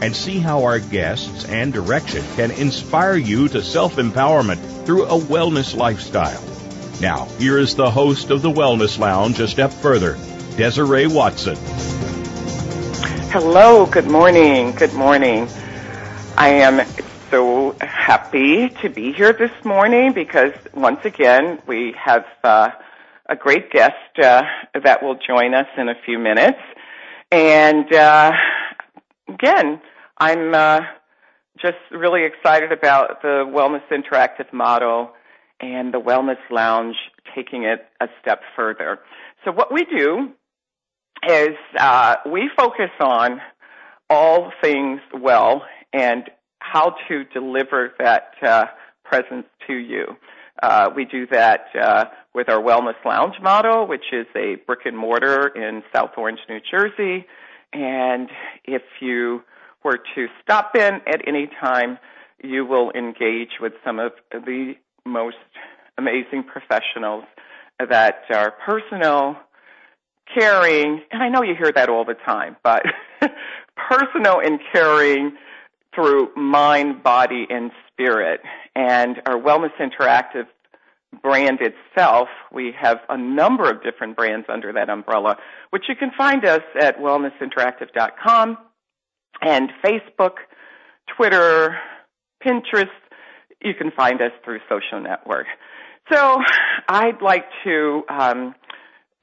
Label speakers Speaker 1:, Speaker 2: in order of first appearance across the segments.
Speaker 1: and see how our guests and direction can inspire you to self empowerment through a wellness lifestyle. Now, here is the host of the Wellness Lounge a step further, Desiree Watson.
Speaker 2: Hello, good morning, good morning. I am so happy to be here this morning because once again we have uh, a great guest uh, that will join us in a few minutes. And uh, again, I'm uh, just really excited about the Wellness Interactive model and the Wellness Lounge taking it a step further. So what we do is uh, we focus on all things well and how to deliver that uh, presence to you. Uh, we do that uh, with our Wellness Lounge model, which is a brick and mortar in South Orange, New Jersey. And if you were to stop in at any time, you will engage with some of the most amazing professionals that are personal, caring, and I know you hear that all the time, but personal and caring through mind, body, and spirit. And our Wellness Interactive brand itself, we have a number of different brands under that umbrella, which you can find us at wellnessinteractive.com and Facebook, Twitter, Pinterest. You can find us through social network. So I'd like to um,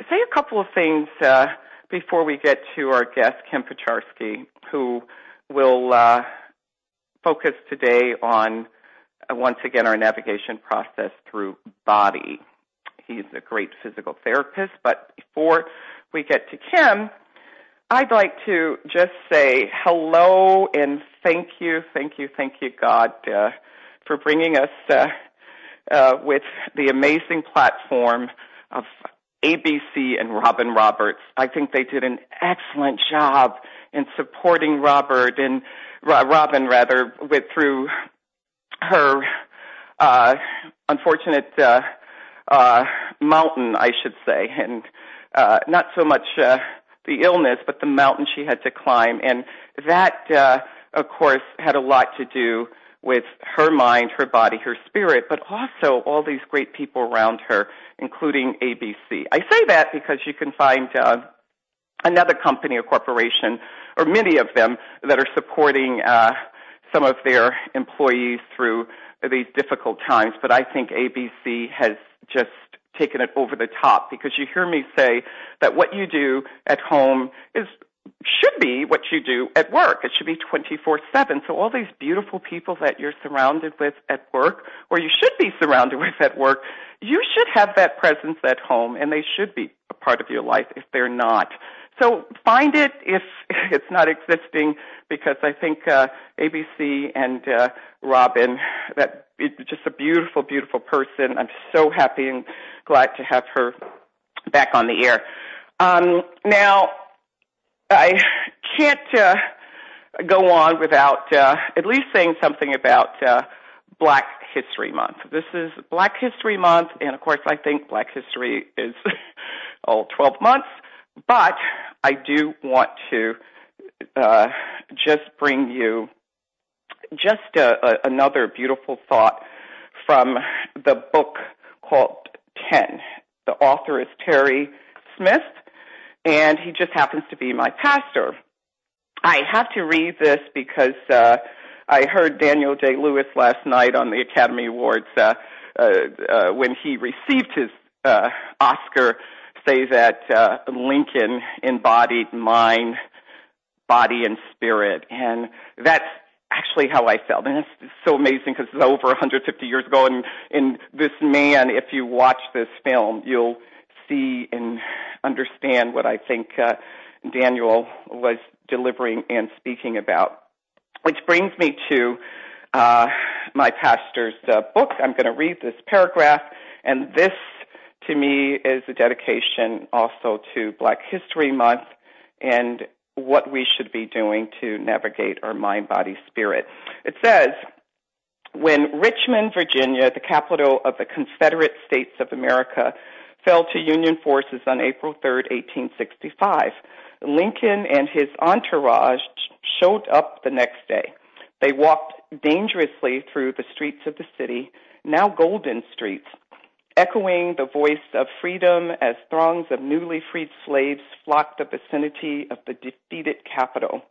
Speaker 2: say a couple of things uh, before we get to our guest, Kim Pozharsky, who will uh, focus today on, uh, once again, our navigation process through body. He's a great physical therapist, but before we get to Kim, I'd like to just say hello and thank you, thank you, thank you, God, uh, for bringing us uh, uh, with the amazing platform of ABC and Robin Roberts. I think they did an excellent job in supporting Robert and Robin rather with through her uh, unfortunate uh, uh, mountain, I should say, and uh, not so much. Uh, the illness, but the mountain she had to climb. And that, uh, of course, had a lot to do with her mind, her body, her spirit, but also all these great people around her, including ABC. I say that because you can find uh, another company or corporation, or many of them, that are supporting uh, some of their employees through these difficult times. But I think ABC has just taken it over the top because you hear me say that what you do at home is should be what you do at work. It should be 24-7. So all these beautiful people that you're surrounded with at work, or you should be surrounded with at work, you should have that presence at home and they should be a part of your life if they're not. So find it if it's not existing because I think uh, ABC and uh, Robin, that just a beautiful, beautiful person. I'm so happy and glad to have her back on the air. Um, now, I can't uh, go on without uh, at least saying something about uh, Black History Month. This is Black History Month, and of course, I think Black History is all 12 months, but I do want to uh, just bring you just a, a, another beautiful thought from the book called 10. The author is Terry Smith, and he just happens to be my pastor. I have to read this because uh, I heard Daniel Day Lewis last night on the Academy Awards uh, uh, uh, when he received his uh, Oscar say that uh, Lincoln embodied mind, body, and spirit. And that's actually how I felt. And it's so amazing because it's over 150 years ago. And, and this man, if you watch this film, you'll see and understand what I think uh, Daniel was delivering and speaking about. Which brings me to uh, my pastor's uh, book. I'm going to read this paragraph, and this to me is a dedication also to Black History Month and what we should be doing to navigate our mind, body, spirit. It says, when Richmond, Virginia, the capital of the Confederate States of America, fell to Union forces on April 3, 1865, Lincoln and his entourage showed up the next day. They walked dangerously through the streets of the city, now golden streets, echoing the voice of freedom as throngs of newly freed slaves flocked the vicinity of the defeated capital.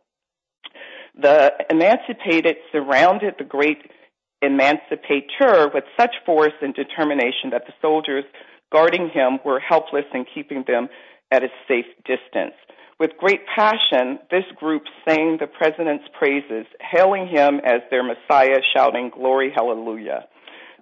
Speaker 2: The emancipated surrounded the great emancipator with such force and determination that the soldiers guarding him were helpless in keeping them at a safe distance. With great passion, this group sang the president's praises, hailing him as their Messiah, shouting, Glory, Hallelujah.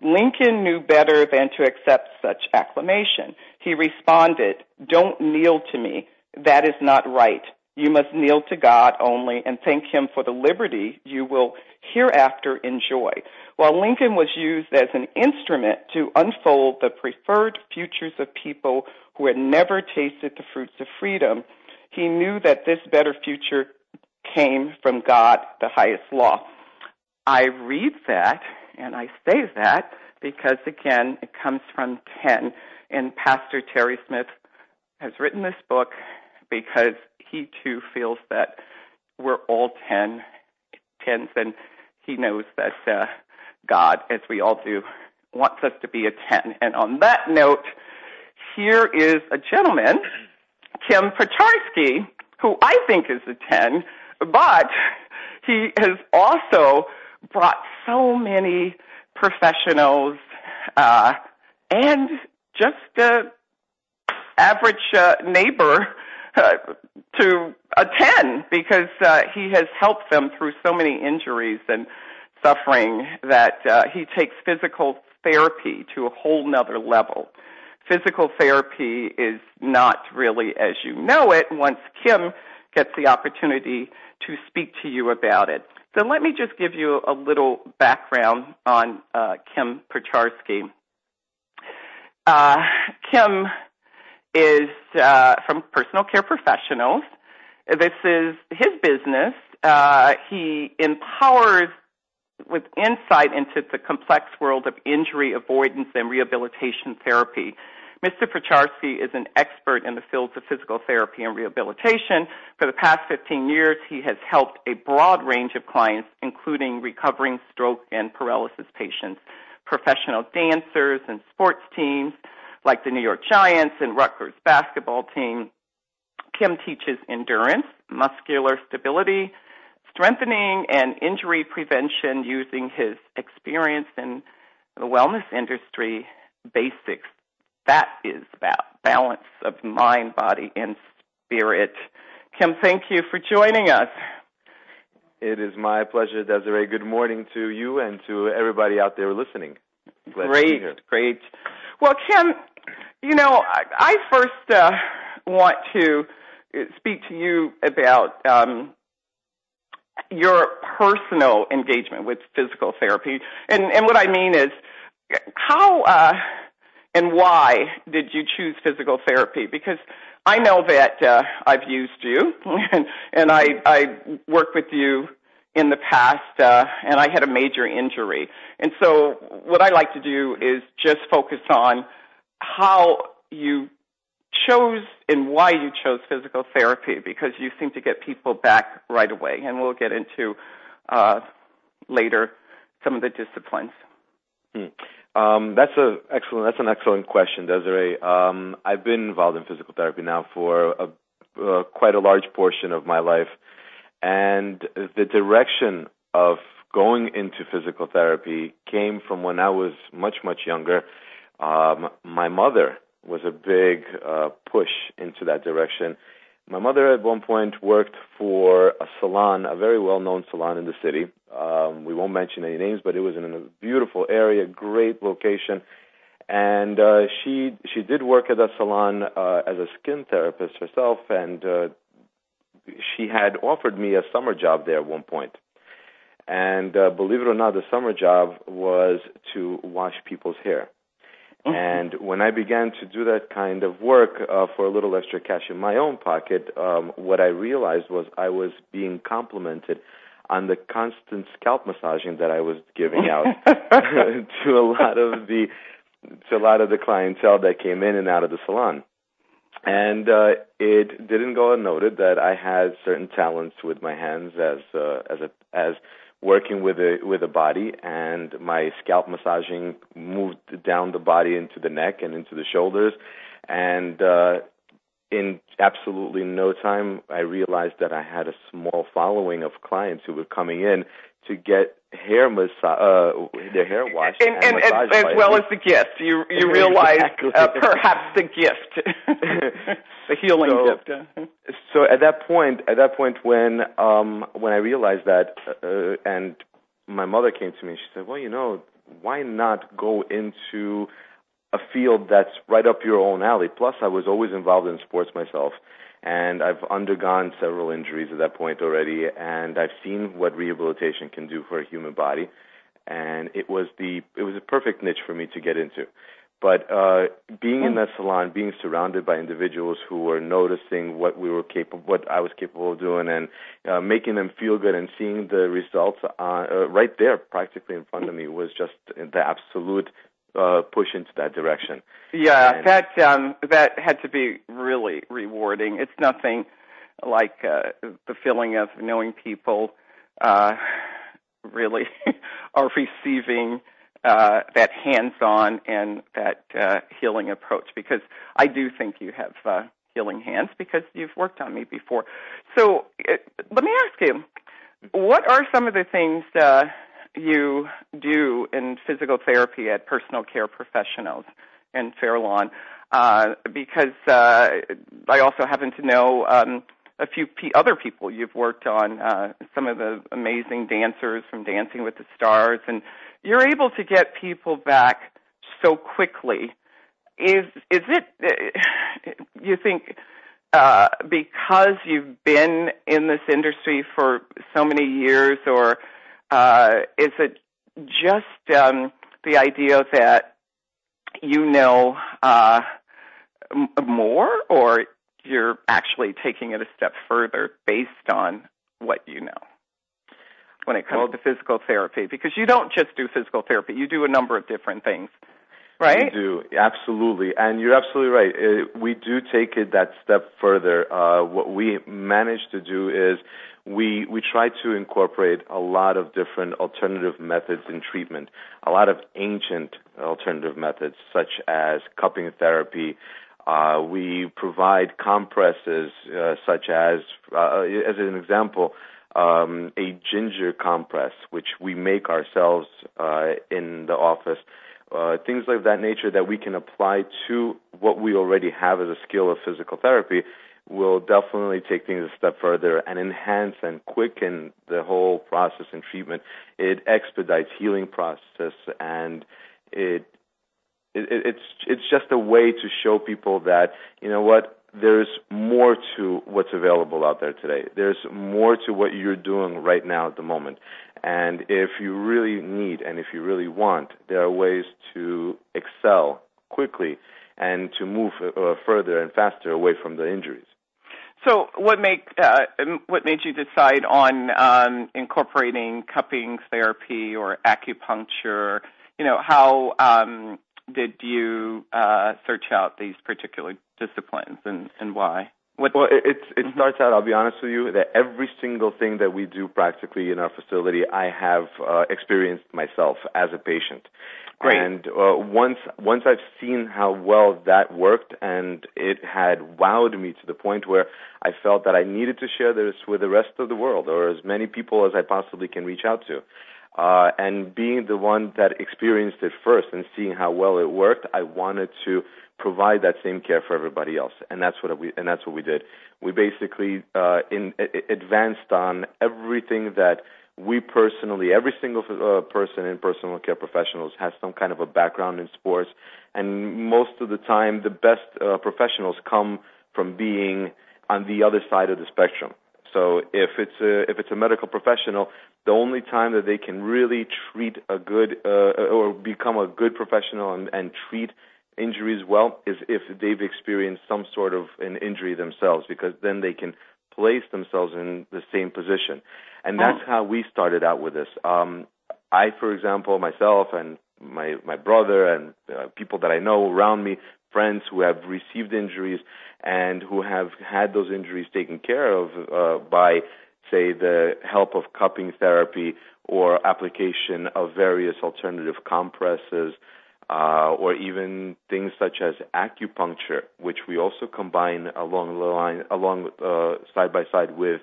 Speaker 2: Lincoln knew better than to accept such acclamation. He responded, Don't kneel to me. That is not right. You must kneel to God only and thank Him for the liberty you will hereafter enjoy. While Lincoln was used as an instrument to unfold the preferred futures of people who had never tasted the fruits of freedom, he knew that this better future came from God, the highest law. I read that and I say that because, again, it comes from 10. And Pastor Terry Smith has written this book because he too feels that we're all 10, 10s, and he knows that uh, God, as we all do, wants us to be a 10. And on that note, here is a gentleman Kim Pozharsky, who I think is a 10, but he has also brought so many professionals uh, and just uh, average uh, neighbor uh, to attend because uh, he has helped them through so many injuries and suffering that uh, he takes physical therapy to a whole nother level physical therapy is not really as you know it once Kim gets the opportunity to speak to you about it. So let me just give you a little background on uh, Kim Pozharsky. Uh, Kim is uh, from Personal Care Professionals. This is his business. Uh, he empowers with insight into the complex world of injury avoidance and rehabilitation therapy. Mr. Pozharsky is an expert in the fields of physical therapy and rehabilitation. For the past 15 years, he has helped a broad range of clients, including recovering stroke and paralysis patients, professional dancers and sports teams like the New York Giants and Rutgers basketball team. Kim teaches endurance, muscular stability, strengthening, and injury prevention using his experience in the wellness industry basics that is about balance of mind, body, and spirit. Kim, thank you for joining us.
Speaker 3: It is my pleasure, Desiree. Good morning to you and to everybody out there listening.
Speaker 2: Glad great, great. Well, Kim, you know, I, I first uh, want to speak to you about um, your personal engagement with physical therapy, and and what I mean is how. Uh, and why did you choose physical therapy? Because I know that uh, I've used you, and, and I, I worked with you in the past, uh, and I had a major injury. And so, what I like to do is just focus on how you chose and why you chose physical therapy, because you seem to get people back right away. And we'll get into uh, later some of the disciplines.
Speaker 3: Hmm. Um, that's a excellent. That's an excellent question, Desiree. Um, I've been involved in physical therapy now for a, uh, quite a large portion of my life, and the direction of going into physical therapy came from when I was much much younger. Um, my mother was a big uh, push into that direction. My mother at one point worked for a salon, a very well-known salon in the city. Um, we won't mention any names, but it was in a beautiful area, great location. And uh, she she did work at that salon uh, as a skin therapist herself, and uh, she had offered me a summer job there at one point. And uh, believe it or not, the summer job was to wash people's hair. And when I began to do that kind of work uh, for a little extra cash in my own pocket, um, what I realized was I was being complimented on the constant scalp massaging that I was giving out to a lot of the to a lot of the clientele that came in and out of the salon. And uh, it didn't go unnoted that I had certain talents with my hands as uh, as a, as working with a with a body, and my scalp massaging moved down the body into the neck and into the shoulders, and uh, in absolutely no time, I realized that I had a small following of clients who were coming in to get hair massage, uh, their hair washed
Speaker 2: and, and, and, and as well as the gift. You you realize exactly. uh, perhaps the gift, the healing
Speaker 3: so,
Speaker 2: gift.
Speaker 3: so at that point, at that point when um when I realized that, uh, and my mother came to me, and she said, "Well, you know, why not go into a field that's right up your own alley?" Plus, I was always involved in sports myself and I've undergone several injuries at that point already, and I've seen what rehabilitation can do for a human body, and it was the it was a perfect niche for me to get into. But uh, being in that salon, being surrounded by individuals who were noticing what we were capable, what I was capable of doing, and uh, making them feel good, and seeing the results uh, uh, right there, practically in front of me, was just the absolute uh, push into that direction.
Speaker 2: Yeah, and that um, that had to be really rewarding. It's nothing like uh, the feeling of knowing people uh, really are receiving uh, that hands-on and that uh, healing approach. Because I do think you have uh, healing hands because you've worked on me before. So uh, let me ask you, what are some of the things? Uh, you do in physical therapy at personal care professionals in Fairlawn, uh, because uh, I also happen to know um, a few p- other people you've worked on, uh, some of the amazing dancers from Dancing with the Stars, and you're able to get people back so quickly. Is is it? Uh, you think? Uh, because you've been in this industry for so many years, or uh, is it just um, the idea that you know uh, m- more, or you're actually taking it a step further based on what you know when it comes well, to physical therapy? Because you don't just do physical therapy; you do a number of different things. Right?
Speaker 3: We do, absolutely. And you're absolutely right. It, we do take it that step further. Uh, what we manage to do is we we try to incorporate a lot of different alternative methods in treatment, a lot of ancient alternative methods such as cupping therapy. Uh, we provide compresses uh, such as, uh, as an example, um, a ginger compress, which we make ourselves uh, in the office. Uh, things like that nature that we can apply to what we already have as a skill of physical therapy will definitely take things a step further and enhance and quicken the whole process and treatment. It expedites healing process and it, it it's it's just a way to show people that you know what there's more to what's available out there today. There's more to what you're doing right now at the moment. And if you really need and if you really want, there are ways to excel quickly and to move uh, further and faster away from the injuries.
Speaker 2: So, what make uh, what made you decide on um, incorporating cupping therapy or acupuncture? You know, how um, did you uh, search out these particular disciplines, and, and why?
Speaker 3: What? Well, it, it, it mm-hmm. starts out. I'll be honest with you that every single thing that we do practically in our facility, I have uh, experienced myself as a patient.
Speaker 2: Great.
Speaker 3: And uh, once once I've seen how well that worked, and it had wowed me to the point where I felt that I needed to share this with the rest of the world, or as many people as I possibly can reach out to. Uh, and being the one that experienced it first and seeing how well it worked, I wanted to provide that same care for everybody else. And that's what we and that's what we did. We basically uh, in, advanced on everything that we personally, every single uh, person in personal care professionals has some kind of a background in sports, and most of the time, the best uh, professionals come from being on the other side of the spectrum. So if it's a if it's a medical professional, the only time that they can really treat a good uh, or become a good professional and, and treat injuries well is if they've experienced some sort of an injury themselves, because then they can place themselves in the same position. And that's oh. how we started out with this. Um, I, for example, myself and my my brother and uh, people that I know around me, friends who have received injuries and who have had those injuries taken care of uh, by, say, the help of cupping therapy or application of various alternative compresses uh, or even things such as acupuncture, which we also combine along the line, along uh, side by side with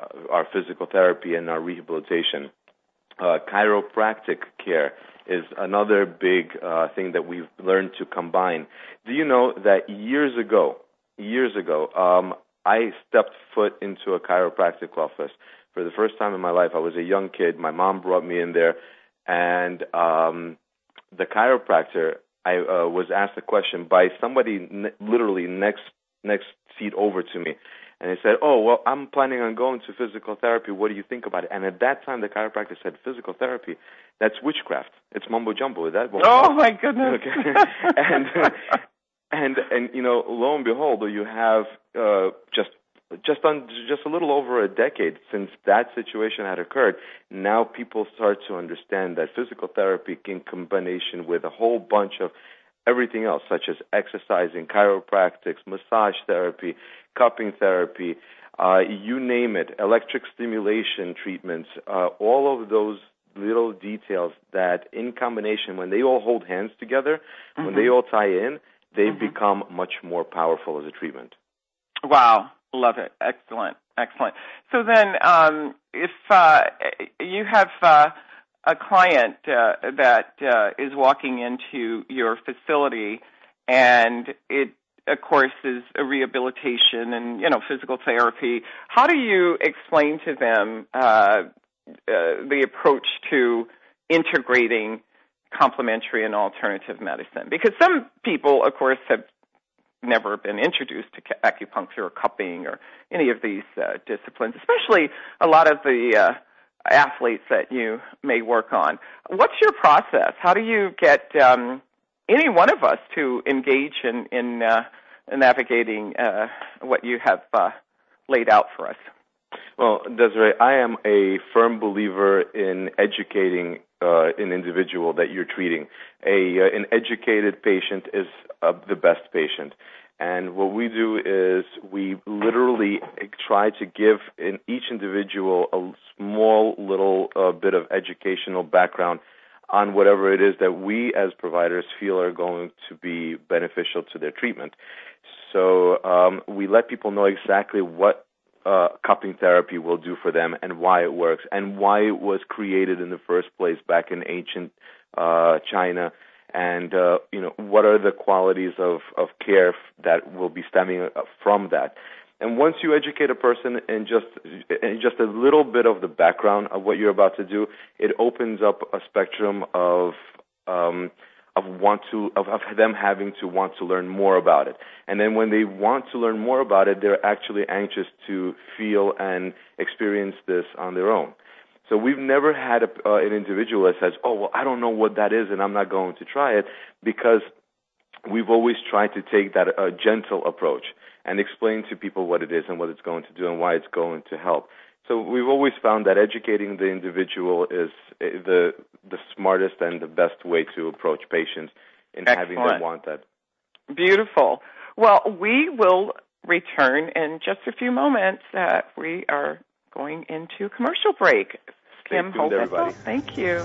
Speaker 3: uh, our physical therapy and our rehabilitation. Uh, chiropractic care is another big uh, thing that we've learned to combine. Do you know that years ago, years ago, um, I stepped foot into a chiropractic office for the first time in my life. I was a young kid. My mom brought me in there, and um, the chiropractor, I uh, was asked a question by somebody n- literally next next seat over to me, and he said, "Oh, well, I'm planning on going to physical therapy. What do you think about it?" And at that time, the chiropractor said, "Physical therapy, that's witchcraft. It's mumbo jumbo. That?"
Speaker 2: oh my goodness!
Speaker 3: Okay. and and and you know, lo and behold, you have uh, just just on just a little over a decade since that situation had occurred, now people start to understand that physical therapy in combination with a whole bunch of everything else, such as exercising, chiropractics, massage therapy, cupping therapy, uh, you name it, electric stimulation treatments, uh, all of those little details that in combination, when they all hold hands together, mm-hmm. when they all tie in, they mm-hmm. become much more powerful as a treatment.
Speaker 2: Wow. Love it. Excellent. Excellent. So then, um, if uh, you have uh, a client uh, that uh, is walking into your facility, and it, of course, is a rehabilitation and you know physical therapy, how do you explain to them uh, uh, the approach to integrating complementary and alternative medicine? Because some people, of course, have never been introduced to acupuncture or cupping or any of these uh, disciplines, especially a lot of the uh, athletes that you may work on. What's your process? How do you get um, any one of us to engage in, in, uh, navigating uh, what you have uh, laid out for us?
Speaker 3: Well, Desiree, I am a firm believer in educating uh, an individual that you're treating. A uh, an educated patient is uh, the best patient. And what we do is we literally try to give in each individual a small little uh, bit of educational background on whatever it is that we as providers feel are going to be beneficial to their treatment. So um, we let people know exactly what uh, cupping therapy will do for them and why it works and why it was created in the first place back in ancient uh, China and uh, you know what are the qualities of, of care that will be stemming from that. And once you educate a person in just in just a little bit of the background of what you're about to do, it opens up a spectrum of um, of want to of, of them having to want to learn more about it. And then when they want to learn more about it, they're actually anxious to feel and experience this on their own. So we've never had a, uh, an individual that says, "Oh, well, I don't know what that is, and I'm not going to try it," because we've always tried to take that uh, gentle approach and explain to people what it is and what it's going to do and why it's going to help. So we've always found that educating the individual is eh, the the smartest and the best way to approach patients in
Speaker 2: Excellent.
Speaker 3: having them want that.
Speaker 2: Beautiful. Well, we will return in just a few moments. Uh, we are going into commercial break.
Speaker 3: Kim tuned, everybody.
Speaker 2: Thank you.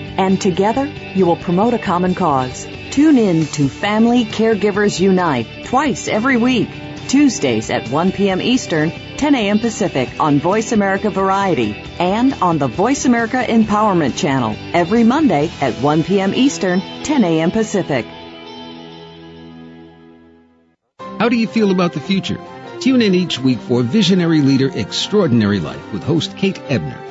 Speaker 4: and together you will promote a common cause. Tune in to Family Caregivers Unite twice every week. Tuesdays at 1 p.m. Eastern, 10 a.m. Pacific on Voice America Variety and on the Voice America Empowerment Channel every Monday at 1 p.m. Eastern, 10 a.m. Pacific.
Speaker 5: How do you feel about the future? Tune in each week for Visionary Leader Extraordinary Life with host Kate Ebner.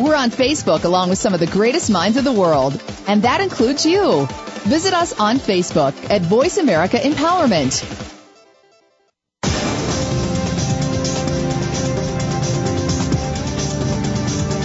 Speaker 6: We're on Facebook along with some of the greatest minds of the world, and that includes you. Visit us on Facebook at Voice America Empowerment.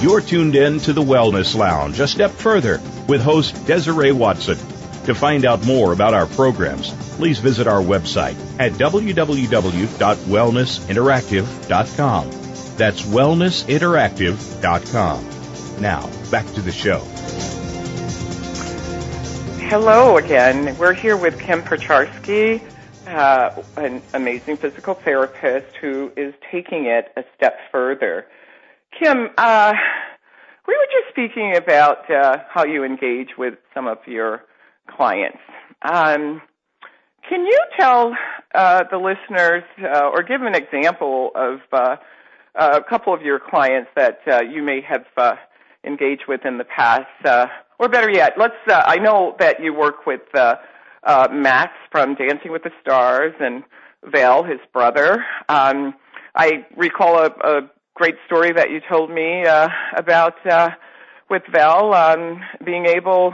Speaker 1: You're tuned in to the Wellness Lounge, a step further with host Desiree Watson. To find out more about our programs, please visit our website at www.wellnessinteractive.com. That's wellnessinteractive.com. Now, back to the show.
Speaker 2: Hello again. We're here with Kim Pozharsky, uh, an amazing physical therapist who is taking it a step further. Kim, uh, we were just speaking about uh, how you engage with some of your clients. Um, can you tell uh, the listeners uh, or give an example of uh, a couple of your clients that uh, you may have uh, engaged with in the past, uh, or better yet, let's. Uh, I know that you work with uh, uh, Max from Dancing with the Stars and Val, his brother. Um, I recall a, a great story that you told me uh, about uh, with Val um, being able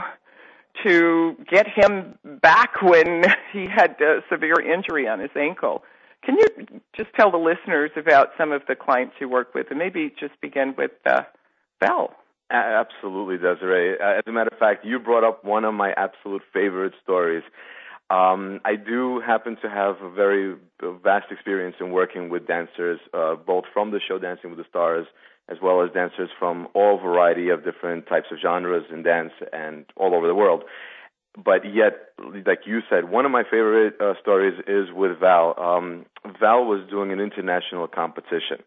Speaker 2: to get him back when he had a severe injury on his ankle. Can you just tell the listeners about some of the clients you work with, and maybe just begin with uh, Val?
Speaker 3: Absolutely, Desiree. As a matter of fact, you brought up one of my absolute favorite stories. Um, I do happen to have a very vast experience in working with dancers, uh, both from the show Dancing with the Stars, as well as dancers from all variety of different types of genres in dance and all over the world. But yet, like you said, one of my favorite uh, stories is with Val. Um, Val was doing an international competition.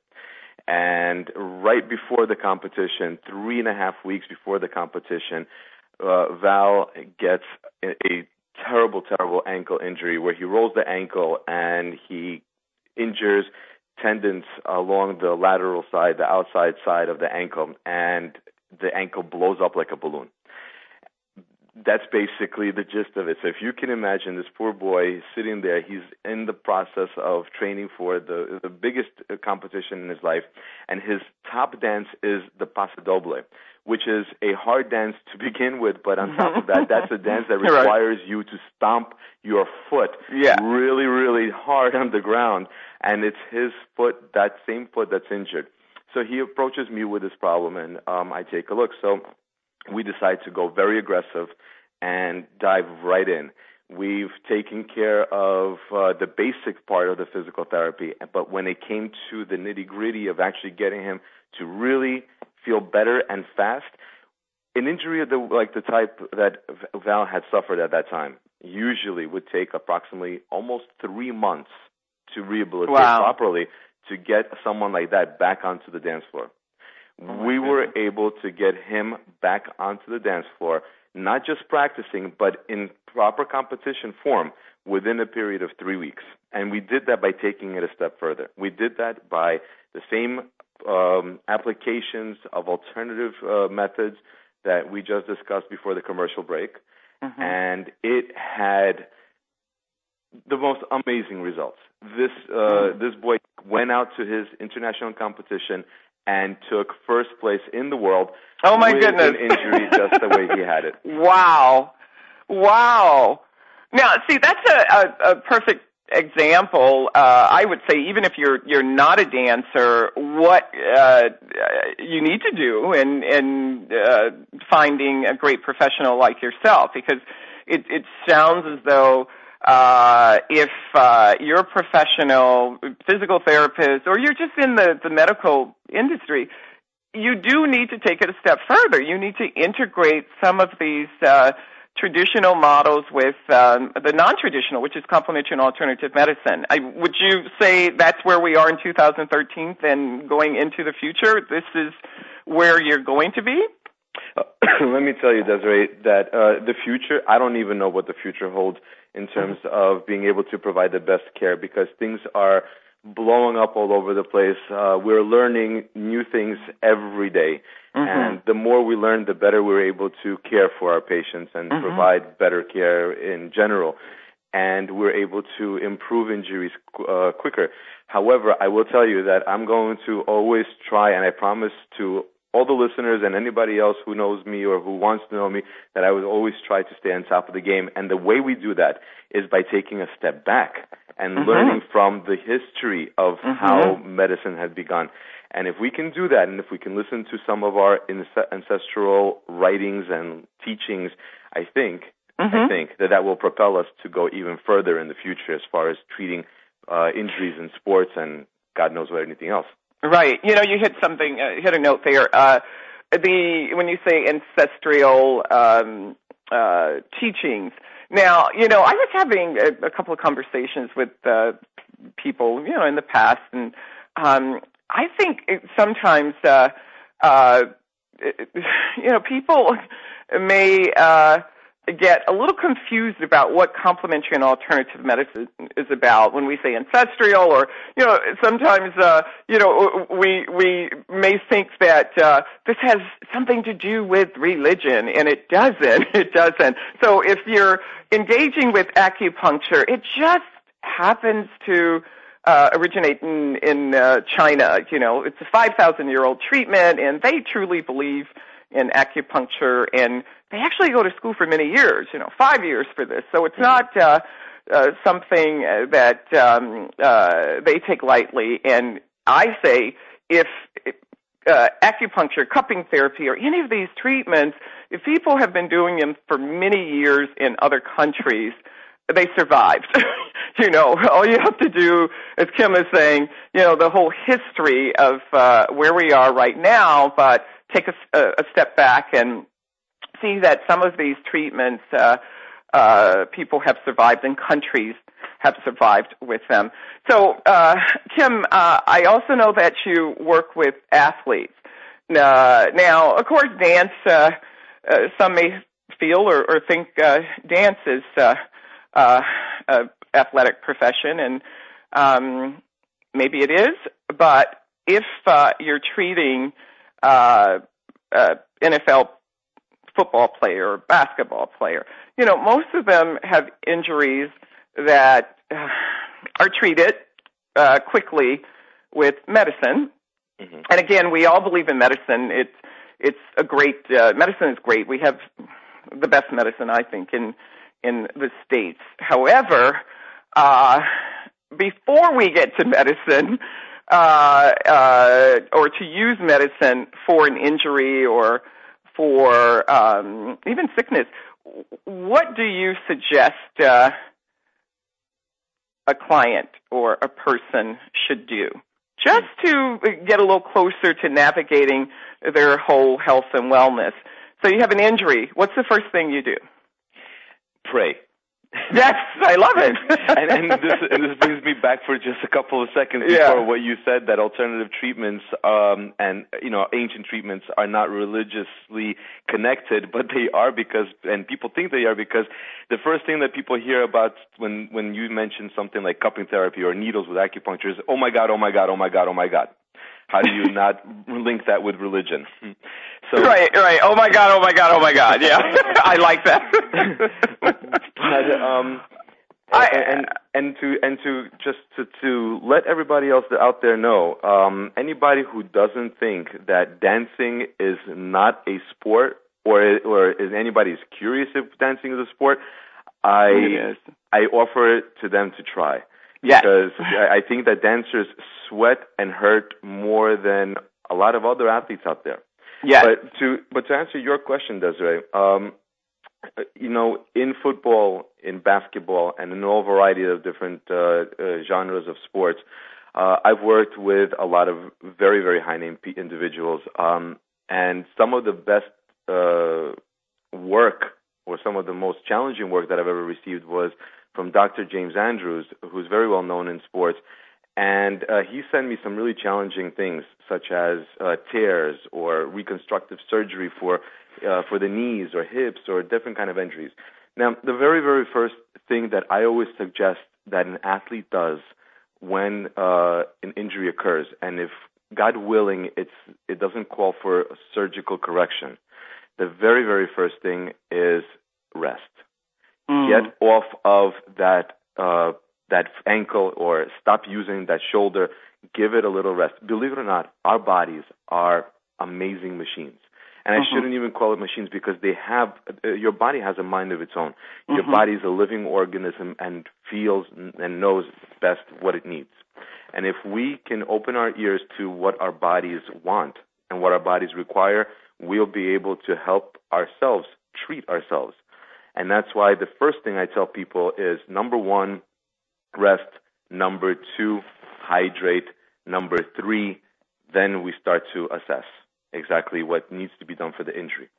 Speaker 3: And right before the competition, three and a half weeks before the competition, uh, Val gets a, a terrible, terrible ankle injury where he rolls the ankle and he injures tendons along the lateral side, the outside side of the ankle, and the ankle blows up like a balloon. That's basically the gist of it. So if you can imagine this poor boy sitting there, he's in the process of training for the the biggest competition in his life, and his top dance is the paso doble, which is a hard dance to begin with, but on top of that, that's a dance that requires right. you to stomp your foot
Speaker 2: yeah.
Speaker 3: really, really hard on the ground. And it's his foot, that same foot that's injured. So he approaches me with this problem, and um, I take a look. So we decided to go very aggressive and dive right in. We've taken care of uh, the basic part of the physical therapy, but when it came to the nitty gritty of actually getting him to really feel better and fast. An injury of the like the type that Val had suffered at that time usually would take approximately almost three months to rehabilitate
Speaker 2: wow.
Speaker 3: properly to get someone like that back onto the dance floor.
Speaker 2: Oh
Speaker 3: we were able to get him back onto the dance floor, not just practicing, but in proper competition form within a period of three weeks. And we did that by taking it a step further. We did that by the same um, applications of alternative uh, methods that we just discussed before the commercial break.
Speaker 2: Mm-hmm.
Speaker 3: And it had the most amazing results. This uh, this boy went out to his international competition and took first place in the world.
Speaker 2: Oh my
Speaker 3: with
Speaker 2: goodness!
Speaker 3: An injury just the way he had it.
Speaker 2: Wow, wow. Now, see, that's a, a, a perfect example. Uh, I would say, even if you're you're not a dancer, what uh, you need to do in in uh, finding a great professional like yourself, because it it sounds as though uh, if uh, you're a professional physical therapist or you're just in the, the medical industry, you do need to take it a step further. You need to integrate some of these uh, traditional models with um, the non-traditional, which is complementary and alternative medicine. I, would you say that's where we are in 2013 and going into the future? This is where you're going to be?
Speaker 3: Uh, let me tell you, Desiree, that uh, the future, I don't even know what the future holds in terms of being able to provide the best care because things are blowing up all over the place. Uh, we're learning new things every day.
Speaker 2: Mm-hmm.
Speaker 3: And the more we learn, the better we're able to care for our patients and
Speaker 2: mm-hmm.
Speaker 3: provide better care in general. And we're able to improve injuries uh, quicker. However, I will tell you that I'm going to always try, and I promise to all the listeners and anybody else who knows me or who wants to know me that I would always try to stay on top of the game. And the way we do that is by taking a step back and
Speaker 2: mm-hmm.
Speaker 3: learning from the history of
Speaker 2: mm-hmm.
Speaker 3: how medicine has begun. And if we can do that, and if we can listen to some of our ancestral writings and teachings, I think,
Speaker 2: mm-hmm.
Speaker 3: I think that that will propel us to go even further in the future as far as treating uh, injuries in sports and God knows what anything else.
Speaker 2: Right. You know, you hit something, uh, hit a note there. Uh, the when you say ancestral um, uh, teachings. Now, you know, I was having a, a couple of conversations with uh, people, you know, in the past, and um, I think it, sometimes, uh, uh, you know, people may. Uh, get a little confused about what complementary and alternative medicine is about when we say ancestral or you know sometimes uh you know we we may think that uh this has something to do with religion and it doesn't it doesn't so if you're engaging with acupuncture it just happens to uh, originate in in uh, China. You know, it's a 5,000 year old treatment, and they truly believe in acupuncture and they actually go to school for many years, you know, five years for this. So it's not uh, uh, something that um, uh, they take lightly. And I say if uh, acupuncture, cupping therapy, or any of these treatments, if people have been doing them for many years in other countries, they survived. you know, all you have to do, as Kim is saying, you know, the whole history of uh, where we are right now, but take a, a step back and see that some of these treatments uh, uh, people have survived and countries have survived with them. So, uh, Kim, uh, I also know that you work with athletes. Uh, now, of course, dance, uh, uh, some may feel or, or think uh, dance is uh, uh, a athletic profession, and um, maybe it is, but if uh, you're treating uh, uh, NFL football player or basketball player. You know, most of them have injuries that uh, are treated uh, quickly with medicine.
Speaker 3: Mm-hmm.
Speaker 2: And again, we all believe in medicine. It's it's a great uh, medicine is great. We have the best medicine, I think, in in the states. However, uh, before we get to medicine, or to use medicine for an injury or for um, even sickness, what do you suggest uh, a client or a person should do just to get a little closer to navigating their whole health and wellness? So you have an injury. What's the first thing you do?
Speaker 3: Pray.
Speaker 2: Yes, I love it.
Speaker 3: and, and, this, and this brings me back for just a couple of seconds
Speaker 2: Yeah.
Speaker 3: before what you said that alternative treatments um, and you know ancient treatments are not religiously connected, but they are because and people think they are because the first thing that people hear about when when you mention something like cupping therapy or needles with acupuncture is oh my god, oh my god, oh my god, oh my god. How do you not link that with religion? So
Speaker 2: right, right. Oh my god, oh my god, oh my god. Yeah, I like that.
Speaker 3: but um,
Speaker 2: I,
Speaker 3: and, and and to and to just to to let everybody else out there know, um, anybody who doesn't think that dancing is not a sport, or or is anybody's curious if dancing is a sport, I I offer it to them to try.
Speaker 2: Yes.
Speaker 3: Because I I think that dancers sweat and hurt more than a lot of other athletes out there.
Speaker 2: Yes.
Speaker 3: But to but to answer your question, Desiree, um, you know, in football, in basketball, and in all variety of different uh, uh, genres of sports, uh, I've worked with a lot of very very high name individuals, um, and some of the best uh, work or some of the most challenging work that I've ever received was from Dr. James Andrews, who's very well known in sports. And uh, he sent me some really challenging things, such as uh, tears or reconstructive surgery for uh, for the knees or hips or different kind of injuries. Now, the very very first thing that I always suggest that an athlete does when uh, an injury occurs, and if God willing, it's it doesn't call for a surgical correction. The very very first thing is rest
Speaker 2: Mm.
Speaker 3: get off of that uh, that ankle or stop using that shoulder. Give it a little rest. Believe it or not, our bodies are amazing machines. And I
Speaker 2: Mhm.
Speaker 3: shouldn't even call it machines because they have uh, your body has a mind of its own. Your
Speaker 2: Mhm.
Speaker 3: body is a living organism and feels and knows best what it needs. And if we can open our ears to what our bodies want and what our bodies require, we'll be able to help ourselves treat ourselves. And that's why the first thing I tell people is number one, rest. Number two, hydrate. Number three, then we start to assess exactly what needs to be done for the injury.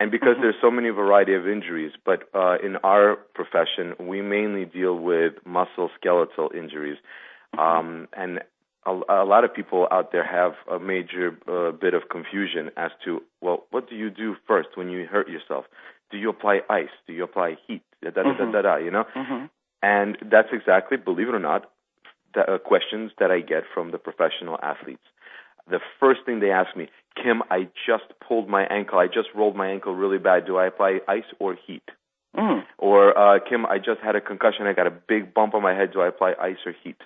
Speaker 3: And because
Speaker 2: Mhm.
Speaker 3: there's so many variety of injuries, but uh, in our profession, we mainly deal with musculoskeletal injuries. Um, and a, a lot of people out there have a major uh, bit of confusion as to, well, what do you do first when you hurt yourself? Do you apply ice? Do you apply heat? Da da da da
Speaker 2: Mhm.
Speaker 3: da. da you know,
Speaker 2: Mhm.
Speaker 3: And that's exactly, believe it or not, the uh, questions that I get from the professional athletes. The first thing they ask me, Kim, I just pulled my ankle. I just rolled my ankle really bad. Do I apply ice or heat?
Speaker 2: Mm.
Speaker 3: Or uh, Kim, I just had a concussion. I got a big bump on my head. Do I apply ice or heat?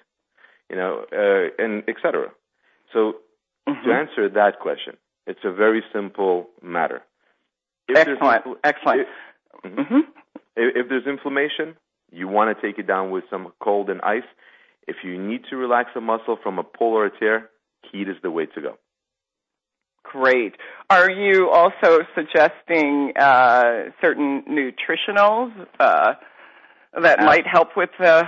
Speaker 3: You know, uh, and etc. So to
Speaker 2: Mhm.
Speaker 3: answer that question, it's a very simple matter. If
Speaker 2: Excellent.
Speaker 3: infl-
Speaker 2: Excellent.
Speaker 3: if- mhm.
Speaker 2: Mhm.
Speaker 3: If, if there's inflammation, you want to take it down with some cold and ice. If you need to relax a muscle from a pull or a tear, heat is the way to go.
Speaker 2: Great. Are you also suggesting uh, certain nutritionals uh, that
Speaker 3: Ab-
Speaker 2: might help with the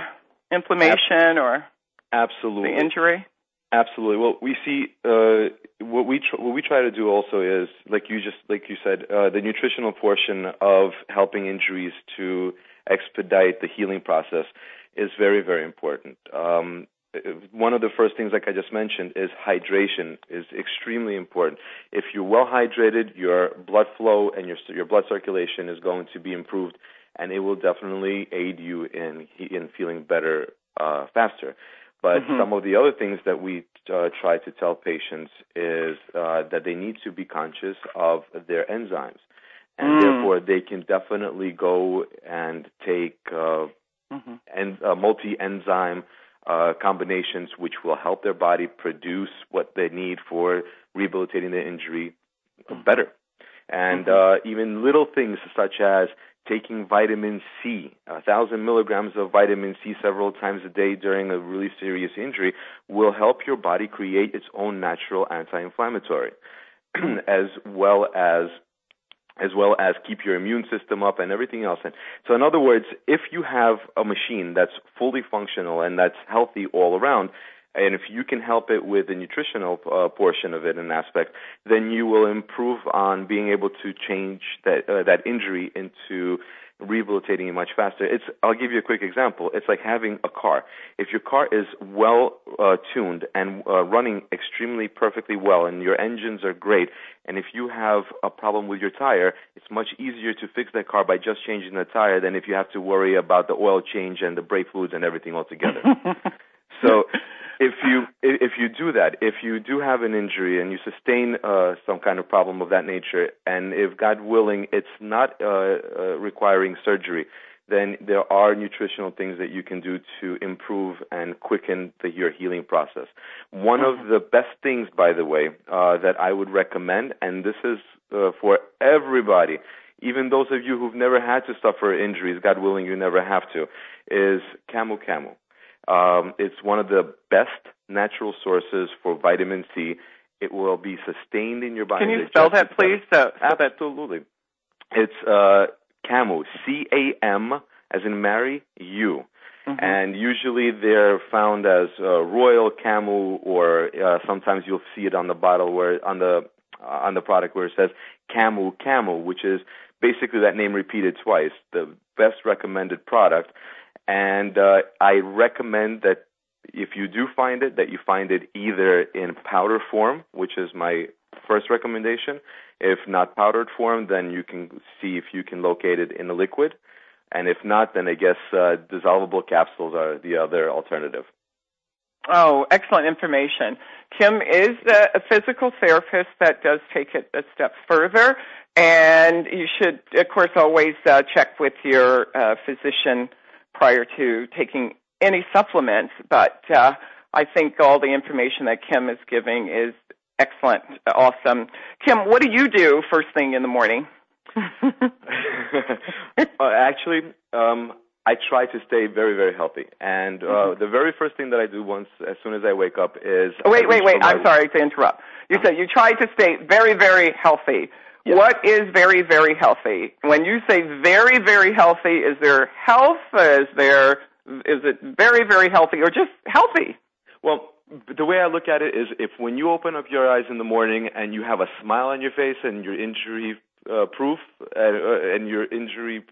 Speaker 2: inflammation or
Speaker 3: Absolutely.
Speaker 2: the injury?
Speaker 3: Absolutely. Well, we see uh, what we tr- what we try to do also is like you just like you said uh, the nutritional portion of helping injuries to expedite the healing process is very very important. Um, one of the first things, like I just mentioned, is hydration is extremely important. If you're well hydrated, your blood flow and your your blood circulation is going to be improved, and it will definitely aid you in in feeling better uh, faster. But
Speaker 2: Mhm.
Speaker 3: some of the other things that we uh, try to tell patients is uh, that they need to be conscious of their enzymes, and
Speaker 2: Mm.
Speaker 3: therefore they can definitely go and take uh,
Speaker 2: Mhm.
Speaker 3: en- uh, multi-enzyme uh, combinations, which will help their body produce what they need for rehabilitating the injury better. And uh, even little things such as taking vitamin C, a thousand milligrams of vitamin C several times a day during a really serious injury will help your body create its own natural anti-inflammatory, as well as as well as keep your immune system up and everything else. And so, in other words, if you have a machine that's fully functional and that's healthy all around, and if you can help it with the nutritional uh, portion of it and aspect, then you will improve on being able to change that uh, that injury into rehabilitating it much faster. It's I'll give you a quick example. It's like having a car. If your car is well uh, tuned and uh, running extremely perfectly well and your engines are great, and if you have a problem with your tire, it's much easier to fix that car by just changing the tire than if you have to worry about the oil change and the brake fluids and everything altogether. So if you if you do that, if you do have an injury and you sustain uh, some kind of problem of that nature, and if God willing, it's not uh, uh, requiring surgery, then there are nutritional things that you can do to improve and quicken the, your healing process. One of the best things, by the way, uh, that I would recommend, and this is uh, for everybody, even those of you who've never had to suffer injuries, God willing, you never have to, is Camu Camu. Um, it's one of the best natural sources for vitamin C. It will be sustained in your body.
Speaker 2: Can you spell that, please? So, so
Speaker 3: Absolutely. It's uh, Camu, C A M, as in Mary, U.
Speaker 2: Mhm.
Speaker 3: And usually they're found as uh, Royal Camu, or uh, sometimes you'll see it on the bottle where on the uh, on the product where it says Camu Camu, which is basically that name repeated twice. The best recommended product, and uh, I recommend that if you do find it, that you find it either in powder form, which is my first recommendation. If not powdered form, then you can see if you can locate it in a liquid. And if not, then I guess uh, dissolvable capsules are the other alternative.
Speaker 2: Oh, excellent information. Kim is a, physical therapist that does take it a step further, and you should, of course, always uh, check with your uh, physician prior to taking any supplements. But uh, I think all the information that Kim is giving is excellent, awesome. Kim, what do you do first thing in the morning?
Speaker 3: uh, actually, um, I try to stay very, very healthy. And uh,
Speaker 2: Mhm.
Speaker 3: the very first thing that I do once, as soon as I wake up, is
Speaker 2: Oh, wait, wait, wait. I'm sorry to interrupt. You said you try to stay very, very healthy.
Speaker 3: Yes.
Speaker 2: What is very, very healthy? When you say very, very healthy, is there health? Is there is it very, very healthy or just healthy?
Speaker 3: Well, the way I look at it is if when you open up your eyes in the morning and you have a smile on your face and you're injury uh, proof uh, uh, and you're injury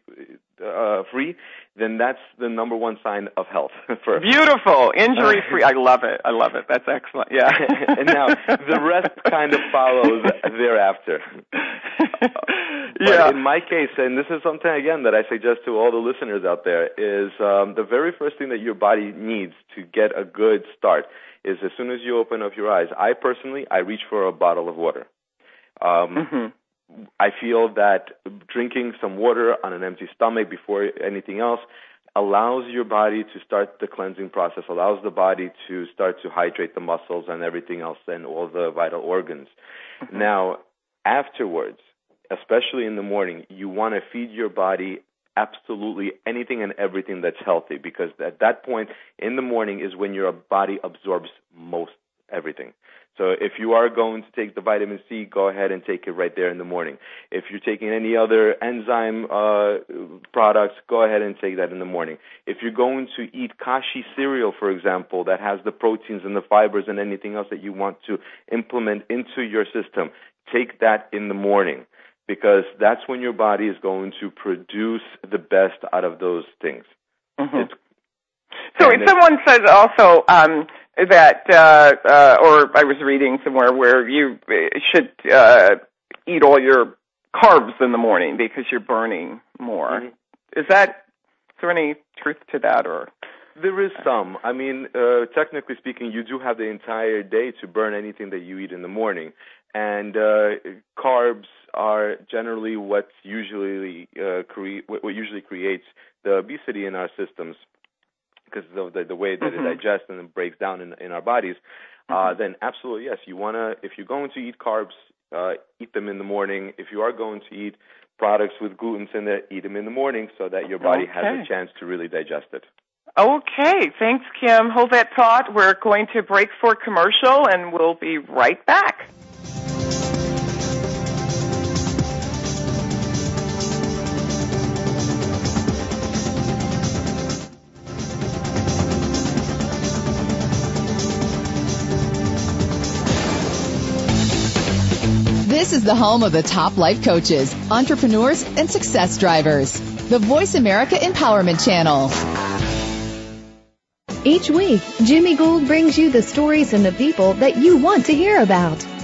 Speaker 3: uh, free, then that's the number one sign of health. First.
Speaker 2: Beautiful, injury free. I love it. I love it. That's excellent. Yeah.
Speaker 3: and now the rest kind of follows thereafter. But
Speaker 2: yeah.
Speaker 3: in my case, and this is something again that I suggest to all the listeners out there, is um, the very first thing that your body needs to get a good start is as soon as you open up your eyes. I personally, I reach for a bottle of water. Um,
Speaker 2: Mhm.
Speaker 3: I feel that drinking some water on an empty stomach before anything else allows your body to start the cleansing process, allows the body to start to hydrate the muscles and everything else and all the vital organs. Mm-hmm. Now, afterwards, especially in the morning, you want to feed your body absolutely anything and everything that's healthy because at that point in the morning is when your body absorbs most everything. So if you are going to take the vitamin C, go ahead and take it right there in the morning. If you're taking any other enzyme uh, products, go ahead and take that in the morning. If you're going to eat kashi cereal, for example, that has the proteins and the fibers and anything else that you want to implement into your system, take that in the morning because that's when your body is going to produce the best out of those things.
Speaker 2: Mhm.
Speaker 3: It's
Speaker 2: So if someone says also um, that, uh, uh, or I was reading somewhere where you uh, should uh, eat all your carbs in the morning because you're burning more.
Speaker 3: Mhm.
Speaker 2: Is that is there any truth to that, or
Speaker 3: There is some. I mean, uh, technically speaking, you do have the entire day to burn anything that you eat in the morning, and uh, carbs are generally what usually uh, cre- what what usually creates the obesity in our systems because of the, the way that
Speaker 2: Mhm.
Speaker 3: it digests and it breaks down in, in our bodies. Uh, then absolutely yes, you wanna if you're going to eat carbs, uh, eat them in the morning. If you are going to eat products with gluten in it, eat them in the morning so that your body has a chance to really digest it.
Speaker 2: Okay, thanks, Kim. Hold that thought. We're going to break for commercial, and we'll be right back.
Speaker 6: This is the home of the top life coaches, entrepreneurs, and success drivers. The Voice America Empowerment Channel.
Speaker 7: Each week, Jimmy Gould brings you the stories and the people that you want to hear about.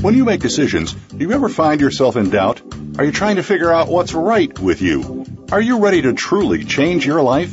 Speaker 8: When you make decisions, do you ever find yourself in doubt? Are you trying to figure out what's right with you? Are you ready to truly change your life?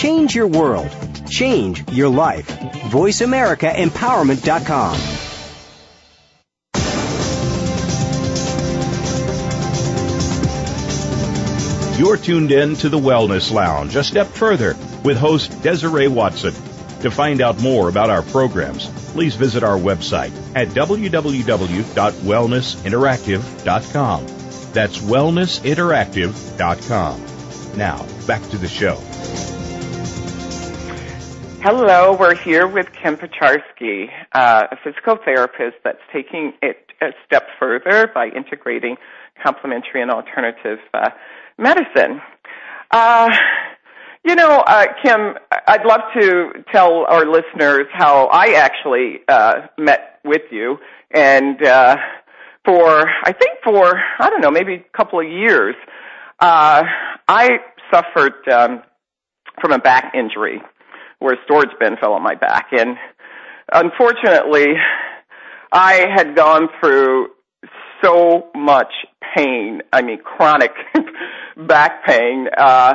Speaker 9: Change your world. Change your life. VoiceAmericaEmpowerment.com.
Speaker 1: You're tuned in to the Wellness Lounge, a step further with host Desiree Watson. To find out more about our programs, please visit our website at www.wellnessinteractive.com. That's wellnessinteractive.com. Now, back to the show.
Speaker 2: Hello, we're here with Kim Pozharsky, uh, a physical therapist that's taking it a step further by integrating complementary and alternative uh, medicine. Uh, you know, uh, Kim, I'd love to tell our listeners how I actually uh, met with you, and uh, for I think for I don't know maybe a couple of years, uh, I suffered um, from a back injury where a storage bin fell on my back. And unfortunately, I had gone through so much pain, I mean chronic back pain, uh,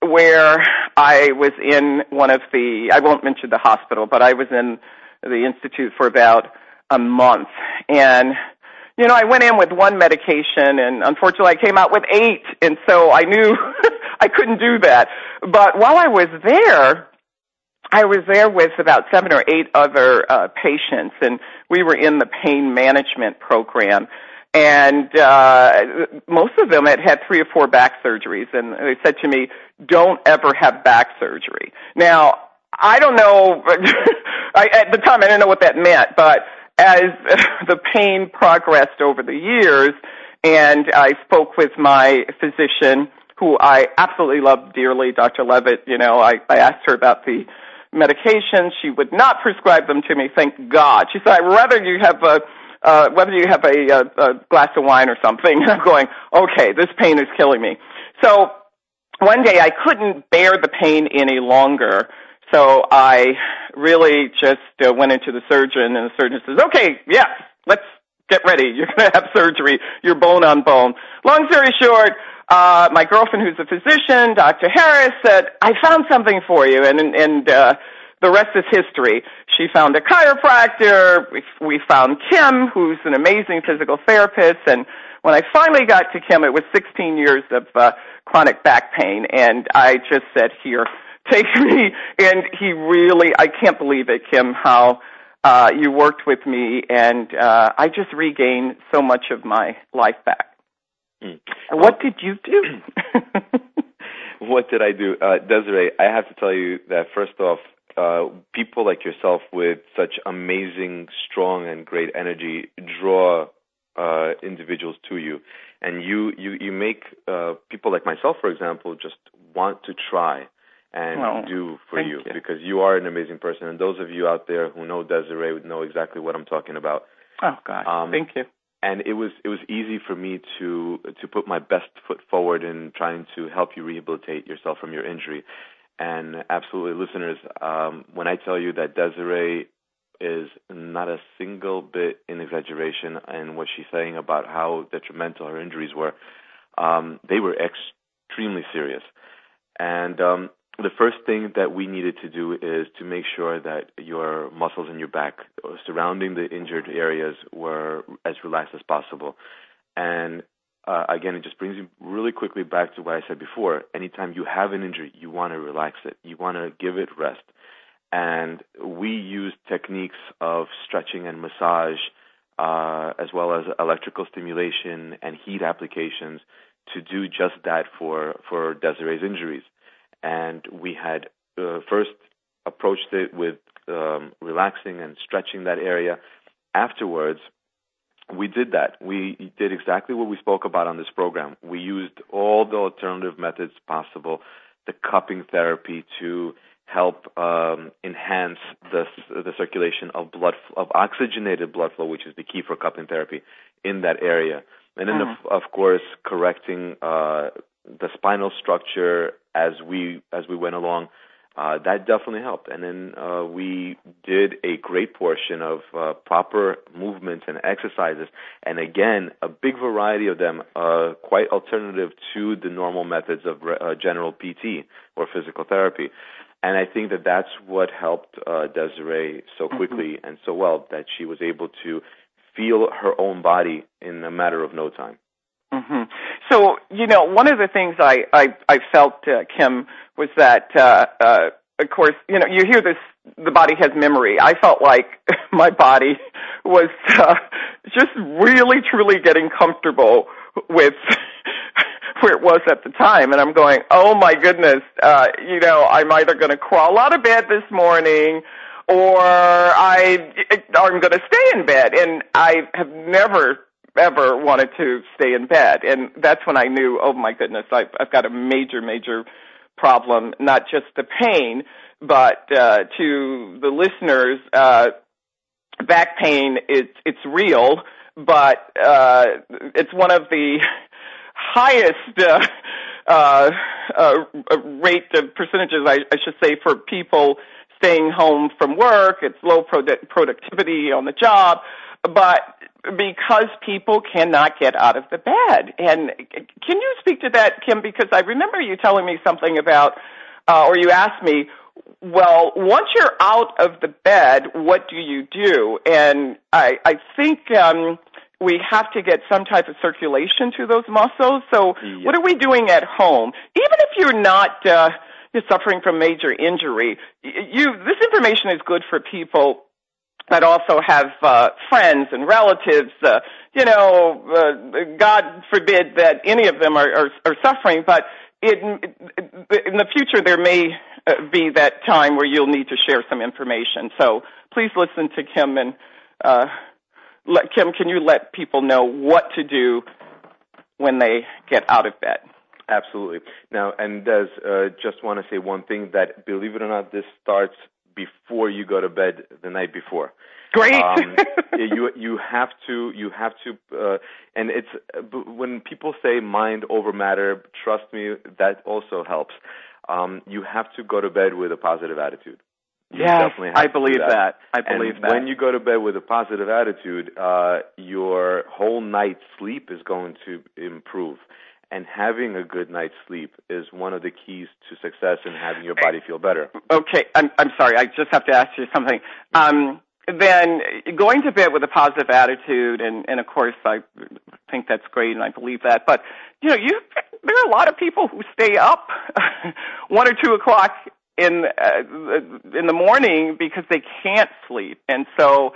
Speaker 2: where I was in one of the, I won't mention the hospital, but I was in the institute for about a month. And, you know, I went in with one medication and unfortunately I came out with eight. And so I knew I couldn't do that. But while I was there, I was there with about seven or eight other uh, patients, and we were in the pain management program. And uh, most of them had had three or four back surgeries, and they said to me, "Don't ever have back surgery." Now, I don't know. I, at the time, I didn't know what that meant, but as the pain progressed over the years, and I spoke with my physician, who I absolutely love dearly, Dr. Levitt. You know, I, I asked her about the medications. She would not prescribe them to me, thank God. She said, I'd rather you have a, uh, whether you have a, a, a glass of wine or something. I'm going, okay, this pain is killing me. So one day I couldn't bear the pain any longer. So I really just uh, went into the surgeon and the surgeon says, okay, yes, let's get ready. You're going to have surgery. You're bone on bone. Long story short, uh, my girlfriend, who's a physician, Dr. Harris, said, "I found something for you," and and uh, the rest is history. She found a chiropractor. We, we found Kim, who's an amazing physical therapist, and when I finally got to Kim, it was 16 years of uh, chronic back pain, and I just said, "Here, take me." And he really, I can't believe it, Kim, how. Uh, you worked with me, and uh, I just regained so much of my life back.
Speaker 3: Mm.
Speaker 2: What did you do?
Speaker 3: what did I do? Uh, Desiree, I have to tell you that first off, uh, people like yourself with such amazing, strong, and great energy draw uh, individuals to you, and you you you make uh, people like myself, for example, just want to try and
Speaker 2: well,
Speaker 3: do for
Speaker 2: you.
Speaker 3: you because you are an amazing person, and those of you out there who know Desiree would know exactly what I'm talking about.
Speaker 2: Oh God,
Speaker 3: Um,
Speaker 2: thank you.
Speaker 3: And it was it was easy for me to to put my best foot forward in trying to help you rehabilitate yourself from your injury. And absolutely, listeners, um, when I tell you that Desiree is not a single bit in exaggeration in what she's saying about how detrimental her injuries were, um, they were extremely serious. And um, the first thing that we needed to do is to make sure that your muscles in your back surrounding the injured areas were as relaxed as possible. And uh, again, it just brings you really quickly back to what I said before. Anytime you have an injury, you want to relax it. You want to give it rest. And we use techniques of stretching and massage, uh, as well as electrical stimulation and heat applications to do just that for, for Desiree's injuries. And we had uh, first approached it with um, relaxing and stretching that area. Afterwards, we did that. We did exactly what we spoke about on this program. We used all the alternative methods possible, the cupping therapy to help um, enhance the the circulation of blood of oxygenated blood flow, which is the key for cupping therapy in that area. And then,
Speaker 2: Mm.
Speaker 3: of, of course, correcting uh, the spinal structure as we as we went along. Uh, that definitely helped. And then uh, we did a great portion of uh, proper movements and exercises, and again, a big variety of them, uh, quite alternative to the normal methods of uh, general PT or physical therapy. And I think that that's what helped uh, Desiree so quickly and so well that she was able to feel her own body in a matter of no time.
Speaker 2: Hmm So, you know, one of the things I I, I felt, uh, Kim, was that, uh, uh, of course, you know, you hear this, the body has memory. I felt like my body was uh, just really, truly getting comfortable with where it was at the time, and I'm going, oh my goodness, uh, you know, I'm either going to crawl out of bed this morning or I I'm going to stay in bed, and I have never ever wanted to stay in bed, and that's when I knew, oh my goodness, I've, I've got a major, major problem, not just the pain, but uh, to the listeners, uh, back pain it's it's real, but uh, it's one of the highest uh, uh, uh, rate of percentages, I, I should say, for people staying home from work. It's low product productivity on the job, but because people cannot get out of the bed. And can you speak to that, Kim? Because I remember you telling me something about, uh, or you asked me, well, once you're out of the bed, what do you do? And I, I think um, we have to get some type of circulation to those muscles. So,
Speaker 3: Yeah.
Speaker 2: what are we doing at home? Even if you're not uh, you're suffering from major injury, you this information is good for people that also have uh, friends and relatives. Uh, you know, uh, God forbid that any of them are, are, are suffering, but in, in the future there may uh, be that time where you'll need to share some information. So please listen to Kim and uh, let, Kim, can you let people know what to do when they get out of bed?
Speaker 3: Absolutely. Now, and Des, uh, just want to say one thing that, believe it or not, this starts before you go to bed the night before.
Speaker 2: Great.
Speaker 3: Um, you you have to you have to, uh, and it's when people say mind over matter. Trust me, that also helps. Um, you have to go to bed with a positive attitude. You
Speaker 2: yes,
Speaker 3: definitely have
Speaker 2: I believe
Speaker 3: that.
Speaker 2: I believe
Speaker 3: and
Speaker 2: that.
Speaker 3: when you go to bed with a positive attitude, uh, your whole night's sleep is going to improve. And having a good night's sleep is one of the keys to success in having your body feel better.
Speaker 2: Okay, I'm I'm sorry. I just have to ask you something. Um, then going to bed with a positive attitude, and and of course I think that's great, and I believe that. But you know, you there are a lot of people who stay up one or two o'clock in uh, in the morning because they can't sleep, and so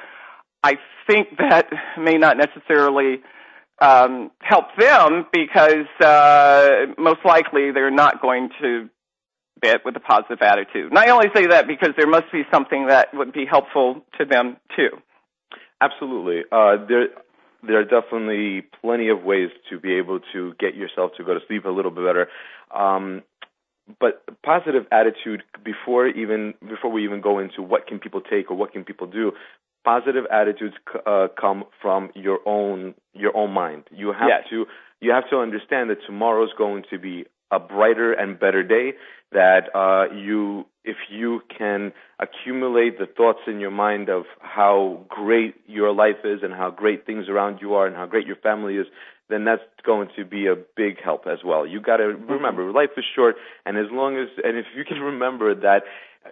Speaker 2: I think that may not necessarily um, help them because uh, most likely they're not going to bed with a positive attitude. And I only say that because there must be something that would be helpful to them too.
Speaker 3: Absolutely. Uh, there, there are definitely plenty of ways to be able to get yourself to go to sleep a little bit better. Um, but positive attitude before even before we even go into what can people take or what can people do, positive attitudes c- uh, come from your own your own mind. You have
Speaker 2: Yes.
Speaker 3: to you have to understand that tomorrow is going to be a brighter and better day. That uh, you if you can accumulate the thoughts in your mind of how great your life is and how great things around you are and how great your family is, then that's going to be a big help as well. You got to remember life is short, and as long as and if you can remember that,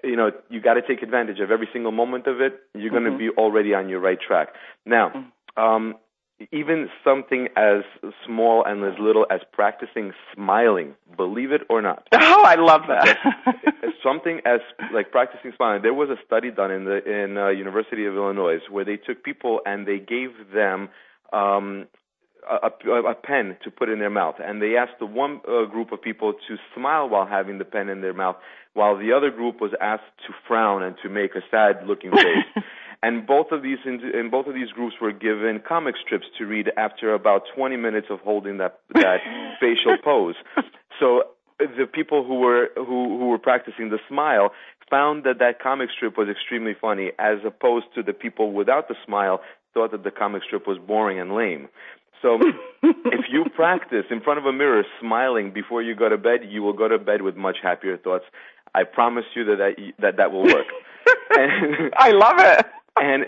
Speaker 3: you know you got to take advantage of every single moment of it. You're going to be already on your right track. Now, um, even something as small and as little as practicing smiling, believe it or not
Speaker 2: Oh, I love that.
Speaker 3: something as like practicing smiling. There was a study done in the in uh, University of Illinois where they took people and they gave them um, a, a, a pen to put in their mouth, and they asked the one uh, group of people to smile while having the pen in their mouth, while the other group was asked to frown and to make a sad-looking face. and both of these in both of these groups were given comic strips to read after about 20 minutes of holding that that facial pose. So uh, the people who were who who were practicing the smile found that that comic strip was extremely funny, as opposed to the people without the smile thought that the comic strip was boring and lame. So if you practice in front of a mirror smiling before you go to bed, you will go to bed with much happier thoughts. I promise you that that that, that will work.
Speaker 2: and, I love it.
Speaker 3: And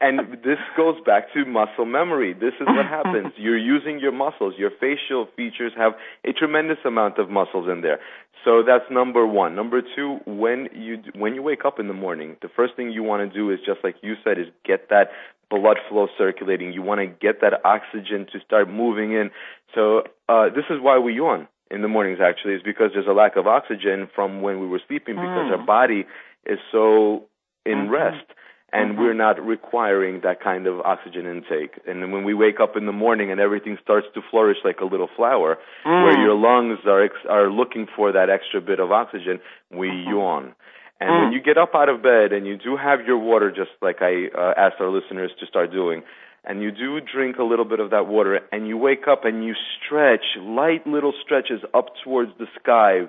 Speaker 3: and this goes back to muscle memory. This is what happens. You're using your muscles. Your facial features have a tremendous amount of muscles in there. So that's number one. Number two, when you when you wake up in the morning, the first thing you want to do is just like you said, is get that blood flow circulating. You want to get that oxygen to start moving in. So uh, this is why we yawn in the mornings. Actually, is because there's a lack of oxygen from when we were sleeping because mm. our body is so in mm-hmm. rest and mm-hmm. we're not requiring that kind of oxygen intake. And when we wake up in the morning and everything starts to flourish like a little flower, mm. where your lungs are ex- are looking for that extra bit of oxygen, we mm-hmm. yawn. And mm. when you get up out of bed and you do have your water, just like I uh, asked our listeners to start doing, and you do drink a little bit of that water, and you wake up and you stretch, light little stretches up towards the sky,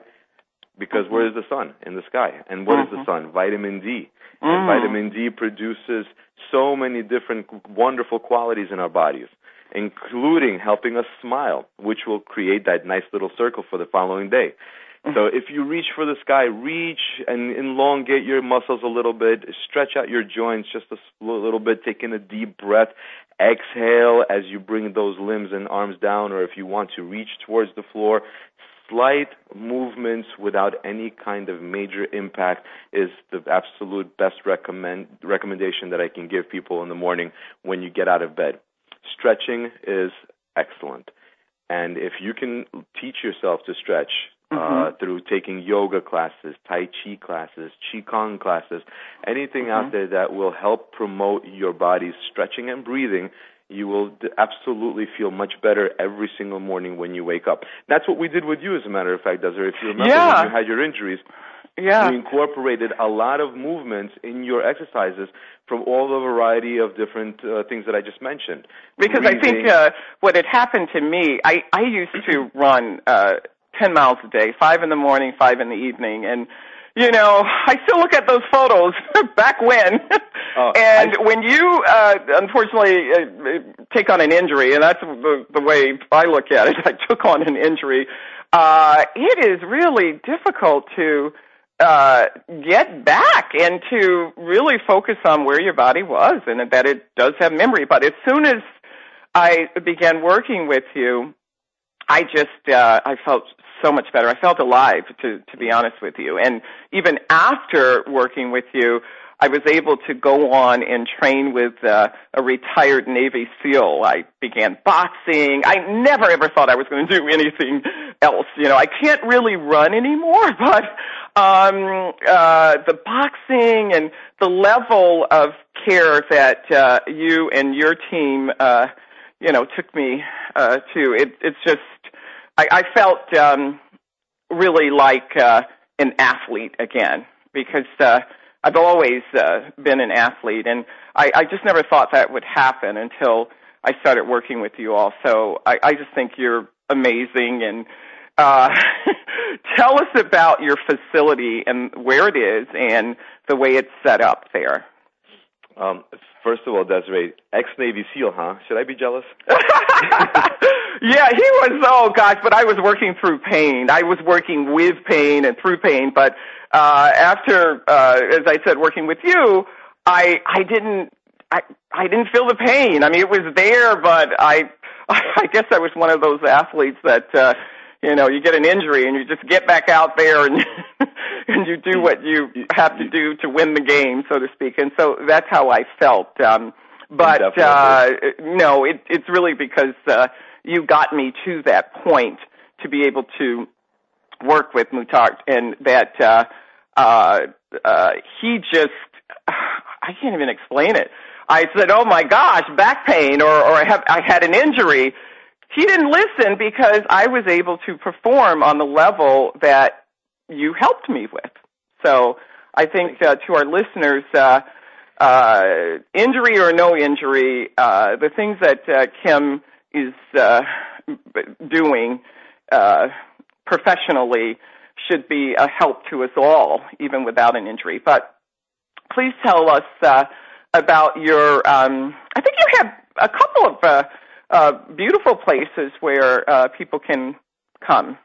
Speaker 3: because mm-hmm. where is the sun? In the sky. And what mm-hmm. is the mm-hmm. sun? Vitamin D. Mm. And vitamin D produces so many different wonderful qualities in our bodies, including helping us smile, which will create that nice little circle for the following day. So if you reach for the sky, reach and elongate your muscles a little bit, stretch out your joints just a little bit, take in a deep breath, exhale as you bring those limbs and arms down, or if you want to reach towards the floor, slight movements without any kind of major impact is the absolute best recommend, recommendation that I can give people in the morning when you get out of bed. Stretching is excellent. And if you can teach yourself to stretch uh, mm-hmm. through taking yoga classes, Tai Chi classes, Qigong classes, anything mm-hmm. out there that will help promote your body's stretching and breathing, you will absolutely feel much better every single morning when you wake up. That's what we did with you, as a matter of fact, Desiree. If you remember
Speaker 2: yeah.
Speaker 3: when you had your injuries,
Speaker 2: yeah.
Speaker 3: we incorporated a lot of movements in your exercises from all the variety of different uh, things that I just mentioned.
Speaker 2: Because Breathing. I think uh, what had happened to me, I, I used to run uh, 10 miles a day, five in the morning, five in the evening, and you know, I still look at those photos back when. Oh, and I, when you, uh, unfortunately, uh, take on an injury, and that's the, the way I look at it, I took on an injury, uh, it is really difficult to, uh, get back and to really focus on where your body was and that it does have memory. But as soon as I began working with you, I just, uh, I felt so much better. I felt alive, to to be honest with you. And even after working with you, I was able to go on and train with uh, a retired Navy SEAL. I began boxing. I never ever thought I was going to do anything else. You know, I can't really run anymore, but um, uh, the boxing and the level of care that uh, you and your team, uh, you know, took me uh, to, it, it's just I, I felt um, really like uh, an athlete again because uh, I've always uh, been an athlete, and I, I just never thought that would happen until I started working with you all. So I, I just think you're amazing, and uh, tell us about your facility and where it is and the way it's set up there.
Speaker 3: Um, first of all, Desiree, ex-Navy SEAL, huh? Should I be jealous?
Speaker 2: yeah, he was. Oh gosh, but I was working through pain. I was working with pain and through pain. But uh, after, uh, as I said, working with you, I I didn't I I didn't feel the pain. I mean, it was there, but I I guess I was one of those athletes that. uh you know, you get an injury and you just get back out there and and you do what you have to do to win the game, so to speak. And so that's how I felt. Um, but uh, no, it, it's really because uh, you got me to that point to be able to work with Muhtar, and that uh, uh, uh, he just I can't even explain it. I said, "Oh my gosh, back pain," or or I have I had an injury he didn't listen because I was able to perform on the level that you helped me with. So I think uh, to our listeners, uh, uh, injury or no injury, uh, the things that uh, Kim is uh, doing uh, professionally should be a help to us all, even without an injury. But please tell us uh, about your. Um, I think you have a couple of beautiful places where people can come.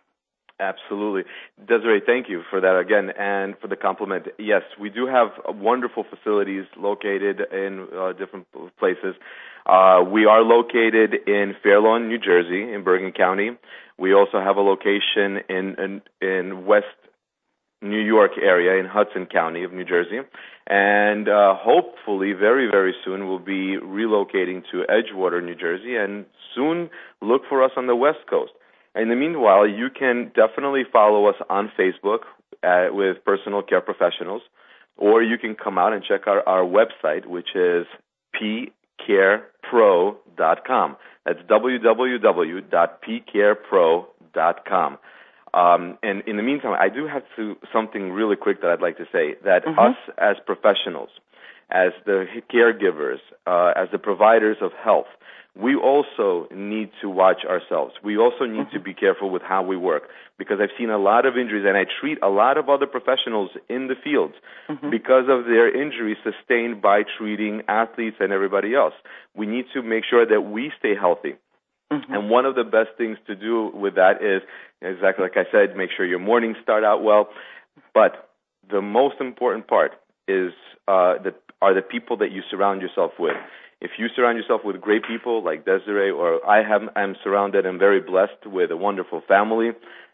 Speaker 3: Absolutely. Desiree, thank you for that again and for the compliment. Yes, we do have wonderful facilities located in different places. Uh, we are located in Fair Lawn, New Jersey, in Bergen County. We also have a location in, in, in West New York area in Hudson County of New Jersey. And uh, hopefully, very, very soon, we'll be relocating to Edgewater, New Jersey, and soon look for us on the West Coast. In the meanwhile, you can definitely follow us on Facebook uh, with personal care professionals, or you can come out and check out our website, which is pcarepro.com. That's www.pcarepro.com. Um, and in the meantime, I do have to something really quick that I'd like to say that mm-hmm. us as professionals, as the caregivers, uh, as the providers of health, we also need to watch ourselves. We also need mm-hmm. to be careful with how we work because I've seen a lot of injuries and I treat a lot of other professionals in the field mm-hmm. because of their injuries sustained by treating athletes and everybody else. We need to make sure that we stay healthy. Mm-hmm. And one of the best things to do with that is exactly like I said, make sure your mornings start out well. But the most important part is uh, that are the people that you surround yourself with if you surround yourself with great people like Desiree, or I have, I'm surrounded and very blessed with a wonderful family,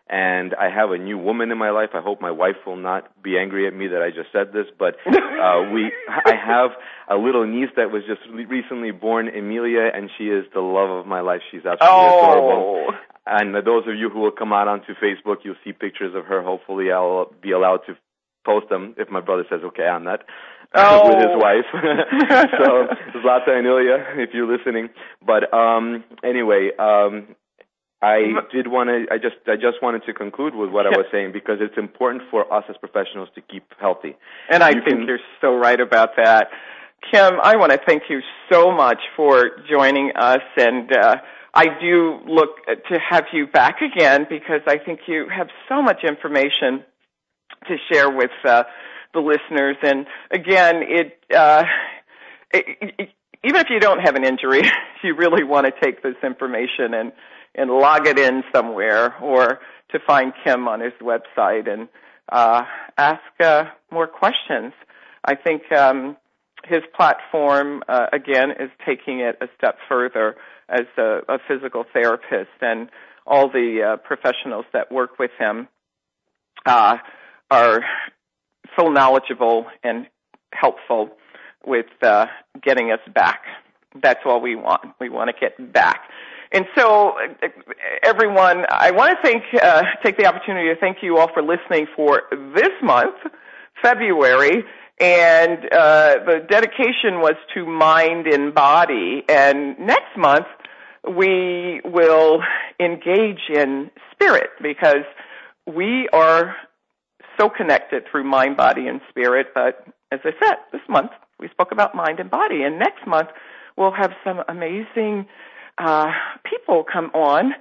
Speaker 3: and I have a new woman in my life. I hope my wife will not be angry at me that I just said this, but uh, we, I have a little niece that was just recently born, Emilia, and she is the love of my life. She's absolutely oh. adorable. And those of you who will come out onto Facebook, you'll see pictures of her. Hopefully, I'll be allowed to post them if my brother says okay on that
Speaker 2: oh.
Speaker 3: with his wife. so Zlata and Ilya, if you're listening. But um, anyway, um, I did want to. I just. I just wanted to conclude with what I was saying because it's important for us as professionals to keep healthy.
Speaker 2: And I you think can, you're so right about that, Kim. I want to thank you so much for joining us, and uh, I do look to have you back again because I think you have so much information to share with uh, the listeners. And again, it, uh, it, even if you don't have an injury, you really want to take this information and and log it in somewhere, or to find Kim on his website and uh, ask uh, more questions. I think um, his platform uh, again is taking it a step further as a, a physical therapist, and all the uh, professionals that work with him uh, are so knowledgeable and helpful with uh, getting us back. That's all we want. We want to get back. And so, uh, everyone, I want to thank, uh, take the opportunity to thank you all for listening for this month, February, and uh, the dedication was to mind and body. And next month, we will engage in spirit because we are so connected through mind, body, and spirit. But as I said, this month we spoke about mind and body, and next month we'll have some amazing uh, people come on,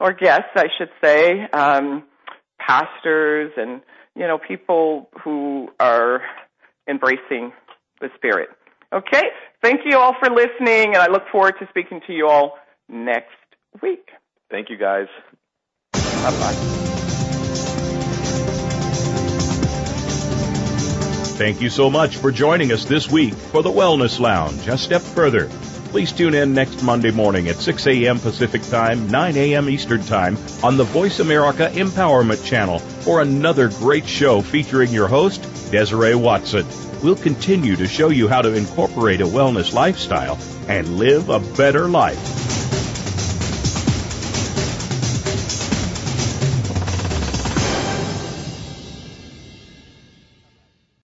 Speaker 2: or guests, I should say, um, pastors and you know people who are embracing the spirit. Okay, thank you all for listening, and I look forward to speaking to you all next week.
Speaker 3: Thank you, guys.
Speaker 2: Bye bye.
Speaker 1: Thank you so much for joining us this week for the Wellness Lounge. A step further. Please tune in next Monday morning at 6 a.m. Pacific Time, 9 a.m. Eastern Time on the Voice America Empowerment Channel for another great show featuring your host, Desiree Watson. We'll continue to show you how to incorporate a wellness lifestyle and live a better life.